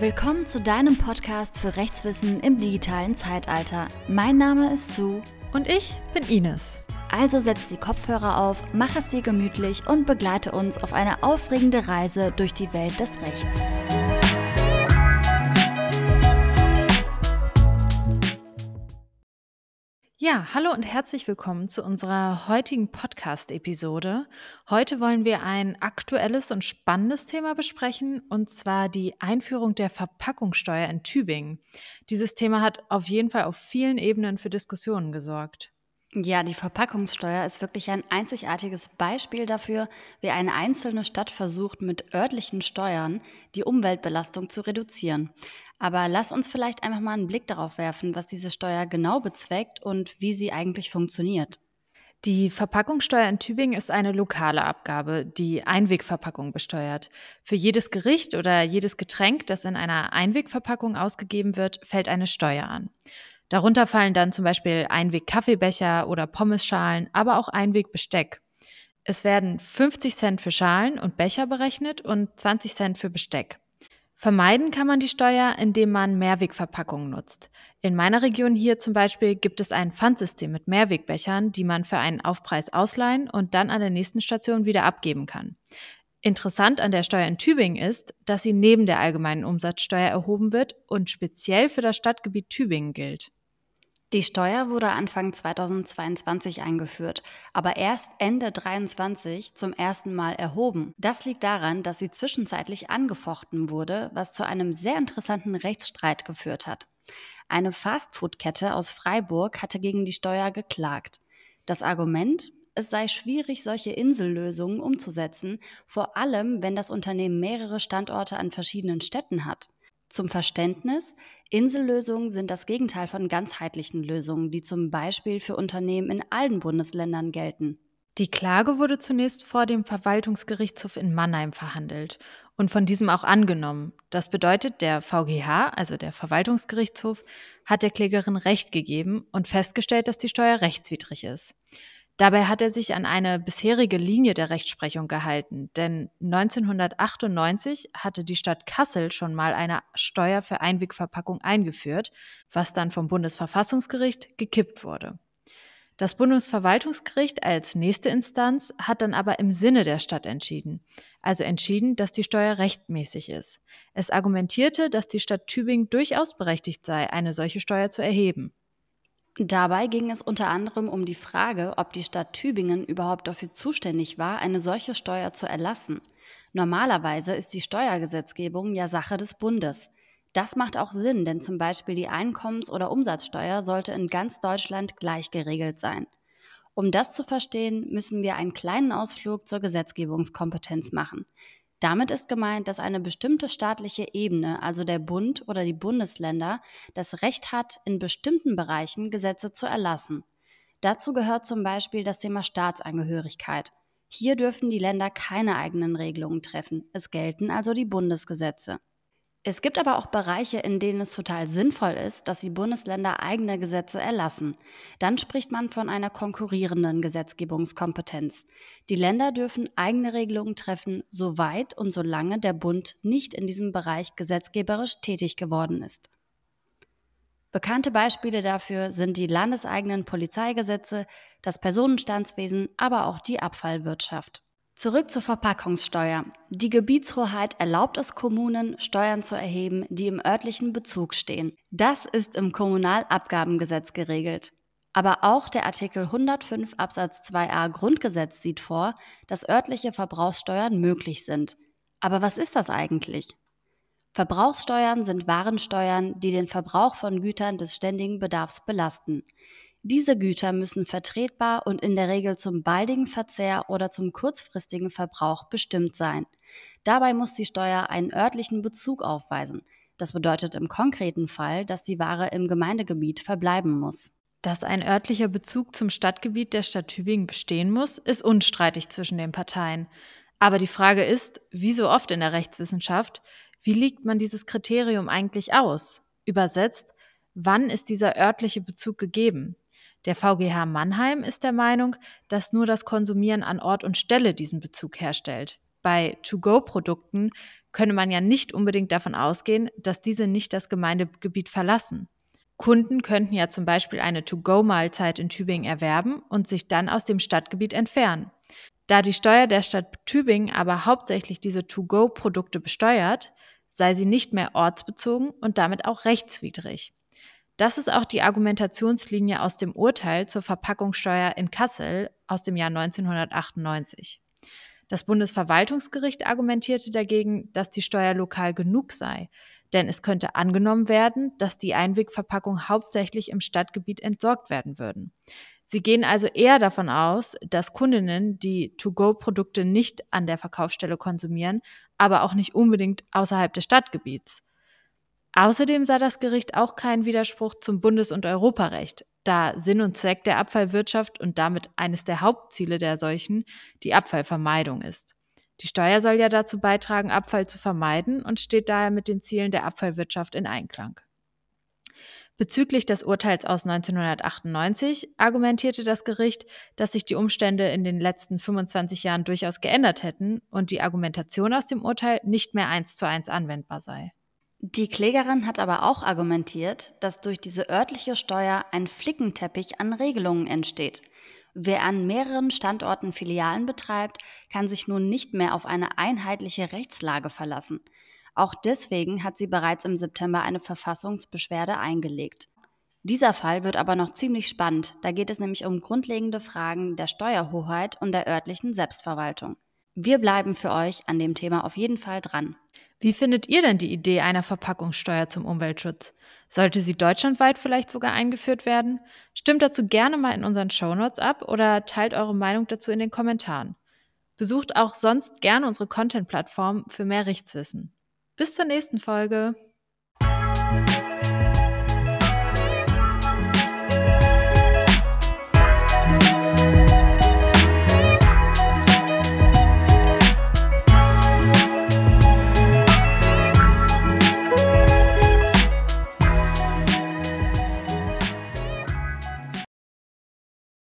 Willkommen zu deinem Podcast für Rechtswissen im digitalen Zeitalter. Mein Name ist Sue. Und ich bin Ines. Also setz die Kopfhörer auf, mach es dir gemütlich und begleite uns auf eine aufregende Reise durch die Welt des Rechts. Ja, hallo und herzlich willkommen zu unserer heutigen Podcast-Episode. Heute wollen wir ein aktuelles und spannendes Thema besprechen, und zwar die Einführung der Verpackungssteuer in Tübingen. Dieses Thema hat auf jeden Fall auf vielen Ebenen für Diskussionen gesorgt. Ja, die Verpackungssteuer ist wirklich ein einzigartiges Beispiel dafür, wie eine einzelne Stadt versucht, mit örtlichen Steuern die Umweltbelastung zu reduzieren. Aber lass uns vielleicht einfach mal einen Blick darauf werfen, was diese Steuer genau bezweckt und wie sie eigentlich funktioniert. Die Verpackungssteuer in Tübingen ist eine lokale Abgabe, die Einwegverpackung besteuert. Für jedes Gericht oder jedes Getränk, das in einer Einwegverpackung ausgegeben wird, fällt eine Steuer an. Darunter fallen dann zum Beispiel Einweg-Kaffeebecher oder Pommesschalen, aber auch Einweg-Besteck. Es werden 50 Cent für Schalen und Becher berechnet und 20 Cent für Besteck. Vermeiden kann man die Steuer, indem man Mehrwegverpackungen nutzt. In meiner Region hier zum Beispiel gibt es ein Pfandsystem mit Mehrwegbechern, die man für einen Aufpreis ausleihen und dann an der nächsten Station wieder abgeben kann. Interessant an der Steuer in Tübingen ist, dass sie neben der allgemeinen Umsatzsteuer erhoben wird und speziell für das Stadtgebiet Tübingen gilt. Die Steuer wurde Anfang 2022 eingeführt, aber erst Ende 2023 zum ersten Mal erhoben. Das liegt daran, dass sie zwischenzeitlich angefochten wurde, was zu einem sehr interessanten Rechtsstreit geführt hat. Eine Fastfood-Kette aus Freiburg hatte gegen die Steuer geklagt. Das Argument, es sei schwierig, solche Insellösungen umzusetzen, vor allem wenn das Unternehmen mehrere Standorte an verschiedenen Städten hat. Zum Verständnis, Insellösungen sind das Gegenteil von ganzheitlichen Lösungen, die zum Beispiel für Unternehmen in allen Bundesländern gelten. Die Klage wurde zunächst vor dem Verwaltungsgerichtshof in Mannheim verhandelt und von diesem auch angenommen. Das bedeutet, der VGH, also der Verwaltungsgerichtshof, hat der Klägerin Recht gegeben und festgestellt, dass die Steuer rechtswidrig ist. Dabei hat er sich an eine bisherige Linie der Rechtsprechung gehalten, denn 1998 hatte die Stadt Kassel schon mal eine Steuer für Einwegverpackung eingeführt, was dann vom Bundesverfassungsgericht gekippt wurde. Das Bundesverwaltungsgericht als nächste Instanz hat dann aber im Sinne der Stadt entschieden, also entschieden, dass die Steuer rechtmäßig ist. Es argumentierte, dass die Stadt Tübingen durchaus berechtigt sei, eine solche Steuer zu erheben. Dabei ging es unter anderem um die Frage, ob die Stadt Tübingen überhaupt dafür zuständig war, eine solche Steuer zu erlassen. Normalerweise ist die Steuergesetzgebung ja Sache des Bundes. Das macht auch Sinn, denn zum Beispiel die Einkommens- oder Umsatzsteuer sollte in ganz Deutschland gleich geregelt sein. Um das zu verstehen, müssen wir einen kleinen Ausflug zur Gesetzgebungskompetenz machen. Damit ist gemeint, dass eine bestimmte staatliche Ebene, also der Bund oder die Bundesländer, das Recht hat, in bestimmten Bereichen Gesetze zu erlassen. Dazu gehört zum Beispiel das Thema Staatsangehörigkeit. Hier dürfen die Länder keine eigenen Regelungen treffen. Es gelten also die Bundesgesetze. Es gibt aber auch Bereiche, in denen es total sinnvoll ist, dass die Bundesländer eigene Gesetze erlassen. Dann spricht man von einer konkurrierenden Gesetzgebungskompetenz. Die Länder dürfen eigene Regelungen treffen, soweit und solange der Bund nicht in diesem Bereich gesetzgeberisch tätig geworden ist. Bekannte Beispiele dafür sind die landeseigenen Polizeigesetze, das Personenstandswesen, aber auch die Abfallwirtschaft. Zurück zur Verpackungssteuer. Die Gebietshoheit erlaubt es Kommunen, Steuern zu erheben, die im örtlichen Bezug stehen. Das ist im Kommunalabgabengesetz geregelt. Aber auch der Artikel 105 Absatz 2a Grundgesetz sieht vor, dass örtliche Verbrauchssteuern möglich sind. Aber was ist das eigentlich? Verbrauchssteuern sind Warensteuern, die den Verbrauch von Gütern des ständigen Bedarfs belasten. Diese Güter müssen vertretbar und in der Regel zum baldigen Verzehr oder zum kurzfristigen Verbrauch bestimmt sein. Dabei muss die Steuer einen örtlichen Bezug aufweisen. Das bedeutet im konkreten Fall, dass die Ware im Gemeindegebiet verbleiben muss. Dass ein örtlicher Bezug zum Stadtgebiet der Stadt Tübingen bestehen muss, ist unstreitig zwischen den Parteien. Aber die Frage ist, wie so oft in der Rechtswissenschaft, wie liegt man dieses Kriterium eigentlich aus? Übersetzt, wann ist dieser örtliche Bezug gegeben? Der VGH Mannheim ist der Meinung, dass nur das Konsumieren an Ort und Stelle diesen Bezug herstellt. Bei To-Go-Produkten könne man ja nicht unbedingt davon ausgehen, dass diese nicht das Gemeindegebiet verlassen. Kunden könnten ja zum Beispiel eine To-Go-Mahlzeit in Tübingen erwerben und sich dann aus dem Stadtgebiet entfernen. Da die Steuer der Stadt Tübingen aber hauptsächlich diese To-Go-Produkte besteuert, sei sie nicht mehr ortsbezogen und damit auch rechtswidrig. Das ist auch die Argumentationslinie aus dem Urteil zur Verpackungssteuer in Kassel aus dem Jahr 1998. Das Bundesverwaltungsgericht argumentierte dagegen, dass die Steuer lokal genug sei, denn es könnte angenommen werden, dass die Einwegverpackungen hauptsächlich im Stadtgebiet entsorgt werden würden. Sie gehen also eher davon aus, dass Kundinnen die To-Go-Produkte nicht an der Verkaufsstelle konsumieren, aber auch nicht unbedingt außerhalb des Stadtgebiets. Außerdem sah das Gericht auch keinen Widerspruch zum Bundes- und Europarecht, da Sinn und Zweck der Abfallwirtschaft und damit eines der Hauptziele der solchen die Abfallvermeidung ist. Die Steuer soll ja dazu beitragen, Abfall zu vermeiden und steht daher mit den Zielen der Abfallwirtschaft in Einklang. Bezüglich des Urteils aus 1998 argumentierte das Gericht, dass sich die Umstände in den letzten 25 Jahren durchaus geändert hätten und die Argumentation aus dem Urteil nicht mehr eins zu eins anwendbar sei. Die Klägerin hat aber auch argumentiert, dass durch diese örtliche Steuer ein Flickenteppich an Regelungen entsteht. Wer an mehreren Standorten Filialen betreibt, kann sich nun nicht mehr auf eine einheitliche Rechtslage verlassen. Auch deswegen hat sie bereits im September eine Verfassungsbeschwerde eingelegt. Dieser Fall wird aber noch ziemlich spannend, da geht es nämlich um grundlegende Fragen der Steuerhoheit und der örtlichen Selbstverwaltung. Wir bleiben für euch an dem Thema auf jeden Fall dran. Wie findet ihr denn die Idee einer Verpackungssteuer zum Umweltschutz? Sollte sie deutschlandweit vielleicht sogar eingeführt werden? Stimmt dazu gerne mal in unseren Shownotes ab oder teilt eure Meinung dazu in den Kommentaren. Besucht auch sonst gerne unsere Content-Plattform für mehr Rechtswissen. Bis zur nächsten Folge.